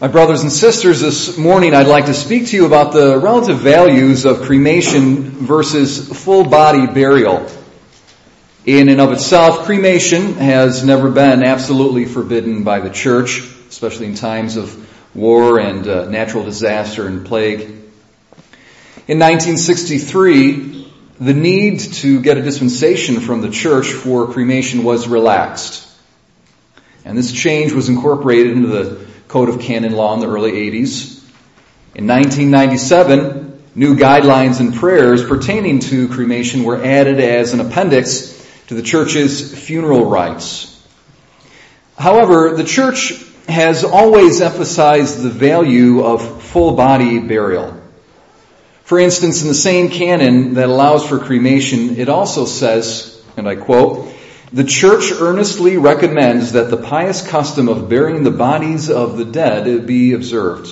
My brothers and sisters, this morning I'd like to speak to you about the relative values of cremation versus full body burial. In and of itself, cremation has never been absolutely forbidden by the church, especially in times of war and uh, natural disaster and plague. In 1963, the need to get a dispensation from the church for cremation was relaxed. And this change was incorporated into the Code of Canon Law in the early 80s. In 1997, new guidelines and prayers pertaining to cremation were added as an appendix to the church's funeral rites. However, the church has always emphasized the value of full body burial. For instance, in the same canon that allows for cremation, it also says, and I quote, the church earnestly recommends that the pious custom of burying the bodies of the dead be observed.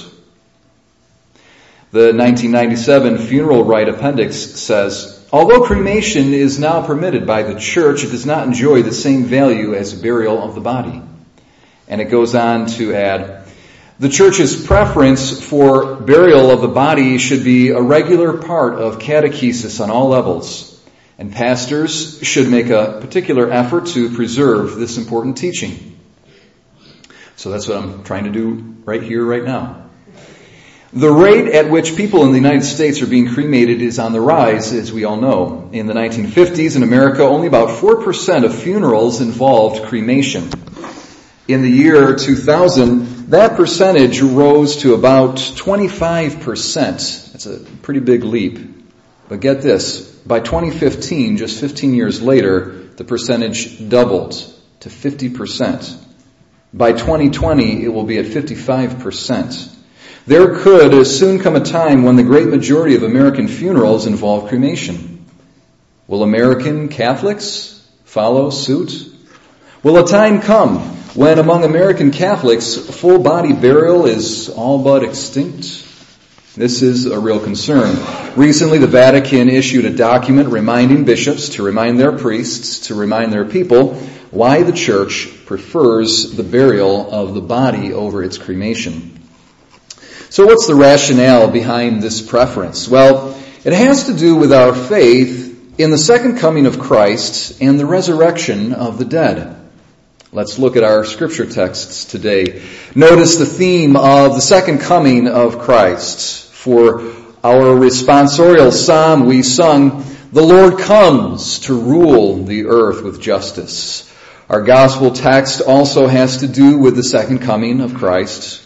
The 1997 funeral rite appendix says, although cremation is now permitted by the church, it does not enjoy the same value as burial of the body. And it goes on to add, the church's preference for burial of the body should be a regular part of catechesis on all levels and pastors should make a particular effort to preserve this important teaching. So that's what I'm trying to do right here, right now. The rate at which people in the United States are being cremated is on the rise, as we all know. In the 1950s in America, only about 4% of funerals involved cremation. In the year 2000, that percentage rose to about 25%. That's a pretty big leap. But get this, by 2015, just 15 years later, the percentage doubled to 50%. By 2020, it will be at 55%. There could soon come a time when the great majority of American funerals involve cremation. Will American Catholics follow suit? Will a time come when among American Catholics full body burial is all but extinct? This is a real concern. Recently, the Vatican issued a document reminding bishops to remind their priests, to remind their people, why the church prefers the burial of the body over its cremation. So what's the rationale behind this preference? Well, it has to do with our faith in the second coming of Christ and the resurrection of the dead. Let's look at our scripture texts today. Notice the theme of the second coming of Christ. For our responsorial psalm, we sung, The Lord comes to rule the earth with justice. Our gospel text also has to do with the second coming of Christ.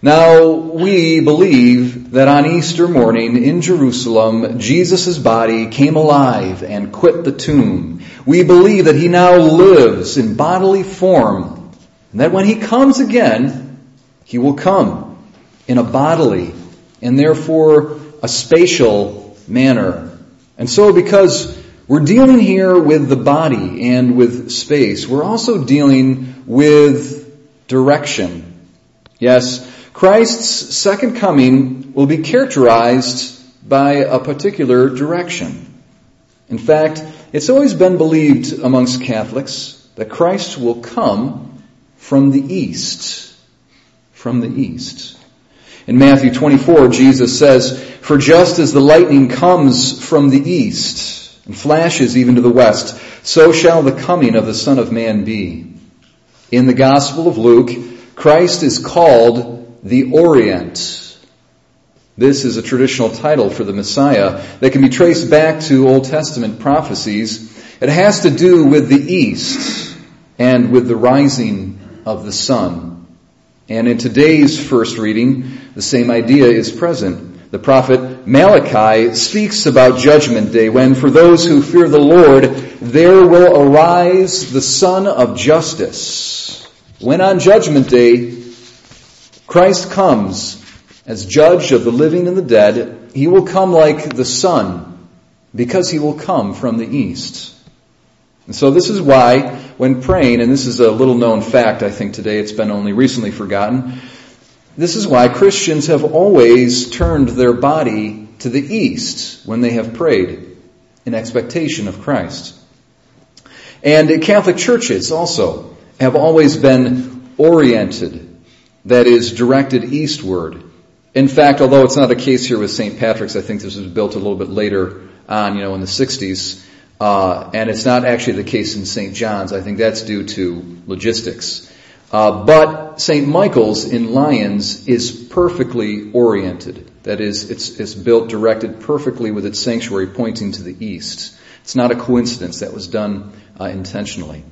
Now, we believe that on Easter morning in Jerusalem, Jesus' body came alive and quit the tomb. We believe that he now lives in bodily form, and that when he comes again, he will come in a bodily and therefore a spatial manner. And so because we're dealing here with the body and with space, we're also dealing with direction. Yes, Christ's second coming will be characterized by a particular direction. In fact, it's always been believed amongst Catholics that Christ will come from the east. From the east. In Matthew 24, Jesus says, For just as the lightning comes from the east and flashes even to the west, so shall the coming of the Son of Man be. In the Gospel of Luke, Christ is called the Orient. This is a traditional title for the Messiah that can be traced back to Old Testament prophecies. It has to do with the east and with the rising of the sun. And in today's first reading, the same idea is present. The prophet Malachi speaks about judgment day when for those who fear the Lord, there will arise the sun of justice. When on judgment day, Christ comes as judge of the living and the dead, he will come like the sun because he will come from the east. And so this is why when praying, and this is a little known fact I think today, it's been only recently forgotten, this is why Christians have always turned their body to the east when they have prayed in expectation of Christ. And Catholic churches also have always been oriented that is directed eastward. In fact, although it's not the case here with St. Patrick's, I think this was built a little bit later on, you know, in the 60s, uh, and it's not actually the case in St. John's. I think that's due to logistics. Uh, but St. Michael's in Lyons is perfectly oriented. That is, it's, built directed perfectly with its sanctuary pointing to the east. It's not a coincidence. That was done uh, intentionally.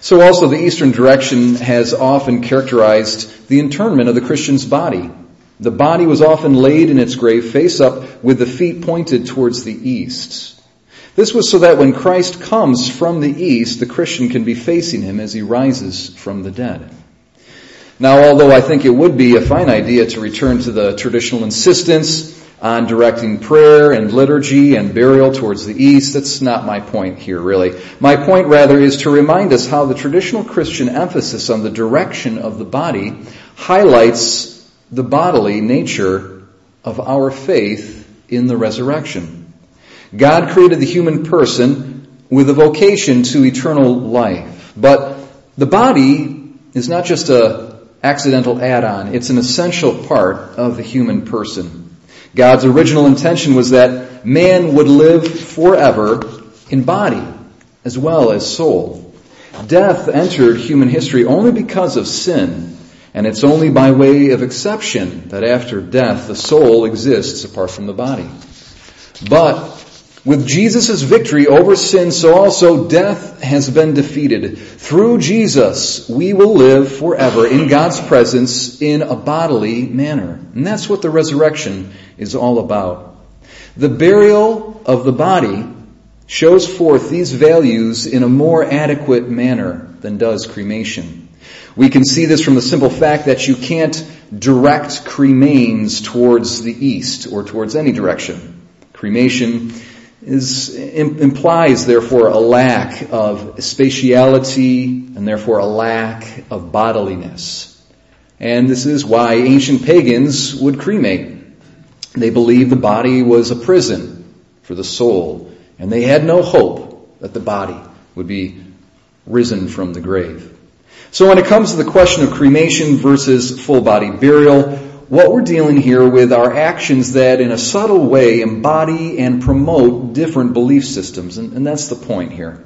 So also the eastern direction has often characterized the internment of the Christian's body. The body was often laid in its grave face up with the feet pointed towards the east. This was so that when Christ comes from the east, the Christian can be facing him as he rises from the dead. Now, although I think it would be a fine idea to return to the traditional insistence on directing prayer and liturgy and burial towards the east, that's not my point here, really. My point, rather, is to remind us how the traditional Christian emphasis on the direction of the body highlights the bodily nature of our faith in the resurrection. God created the human person with a vocation to eternal life, but the body is not just a accidental add-on. It's an essential part of the human person. God's original intention was that man would live forever in body as well as soul. Death entered human history only because of sin, and it's only by way of exception that after death the soul exists apart from the body. But with Jesus' victory over sin, so also death has been defeated. Through Jesus, we will live forever in God's presence in a bodily manner. And that's what the resurrection is all about. The burial of the body shows forth these values in a more adequate manner than does cremation. We can see this from the simple fact that you can't direct cremains towards the east or towards any direction. Cremation is, implies therefore a lack of spatiality and therefore a lack of bodiliness. And this is why ancient pagans would cremate. They believed the body was a prison for the soul, and they had no hope that the body would be risen from the grave. So when it comes to the question of cremation versus full body burial, what we're dealing here with are actions that in a subtle way embody and promote different belief systems, and, and that's the point here.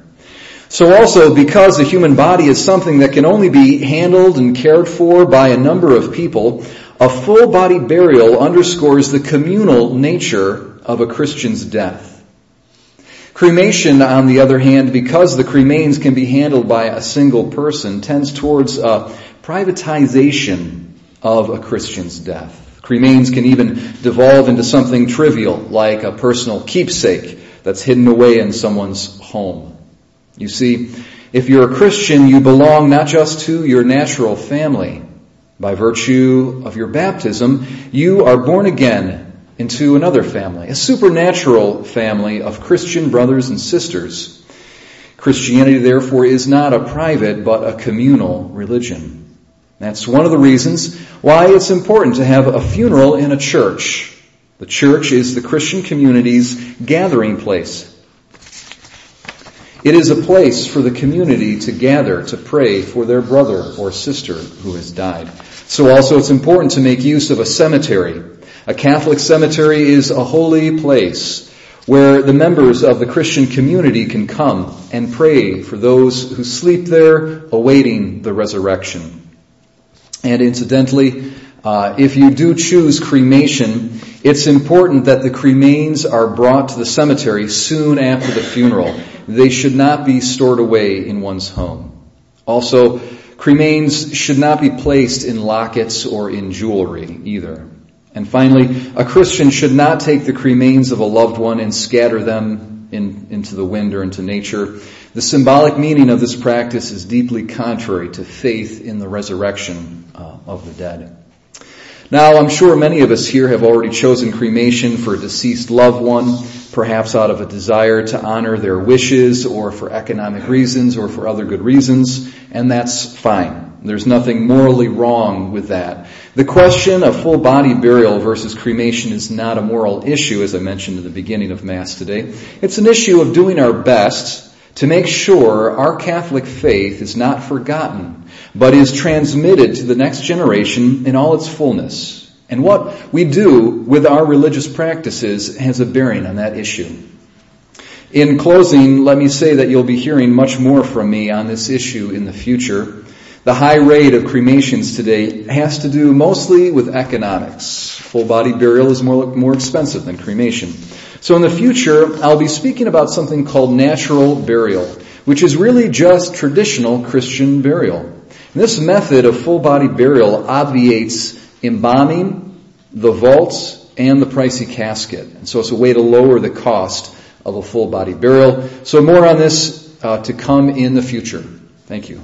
So also, because the human body is something that can only be handled and cared for by a number of people, a full body burial underscores the communal nature of a Christian's death. Cremation, on the other hand, because the cremains can be handled by a single person, tends towards a privatization of a Christian's death. Cremains can even devolve into something trivial, like a personal keepsake that's hidden away in someone's home. You see, if you're a Christian, you belong not just to your natural family. By virtue of your baptism, you are born again into another family, a supernatural family of Christian brothers and sisters. Christianity, therefore, is not a private but a communal religion. That's one of the reasons why it's important to have a funeral in a church. The church is the Christian community's gathering place. It is a place for the community to gather to pray for their brother or sister who has died. So also it's important to make use of a cemetery. A Catholic cemetery is a holy place where the members of the Christian community can come and pray for those who sleep there awaiting the resurrection. And incidentally, uh, if you do choose cremation, it's important that the cremains are brought to the cemetery soon after the funeral. They should not be stored away in one's home. Also, cremains should not be placed in lockets or in jewelry either. And finally, a Christian should not take the cremains of a loved one and scatter them in, into the wind or into nature. The symbolic meaning of this practice is deeply contrary to faith in the resurrection uh, of the dead. Now, I'm sure many of us here have already chosen cremation for a deceased loved one, perhaps out of a desire to honor their wishes or for economic reasons or for other good reasons, and that's fine. There's nothing morally wrong with that. The question of full body burial versus cremation is not a moral issue, as I mentioned at the beginning of Mass today. It's an issue of doing our best to make sure our Catholic faith is not forgotten but is transmitted to the next generation in all its fullness. And what we do with our religious practices has a bearing on that issue. In closing, let me say that you'll be hearing much more from me on this issue in the future. The high rate of cremations today has to do mostly with economics. Full body burial is more, more expensive than cremation. So in the future, I'll be speaking about something called natural burial, which is really just traditional Christian burial. And this method of full body burial obviates embalming, the vaults, and the pricey casket. And so it's a way to lower the cost of a full body burial. So more on this uh, to come in the future. Thank you.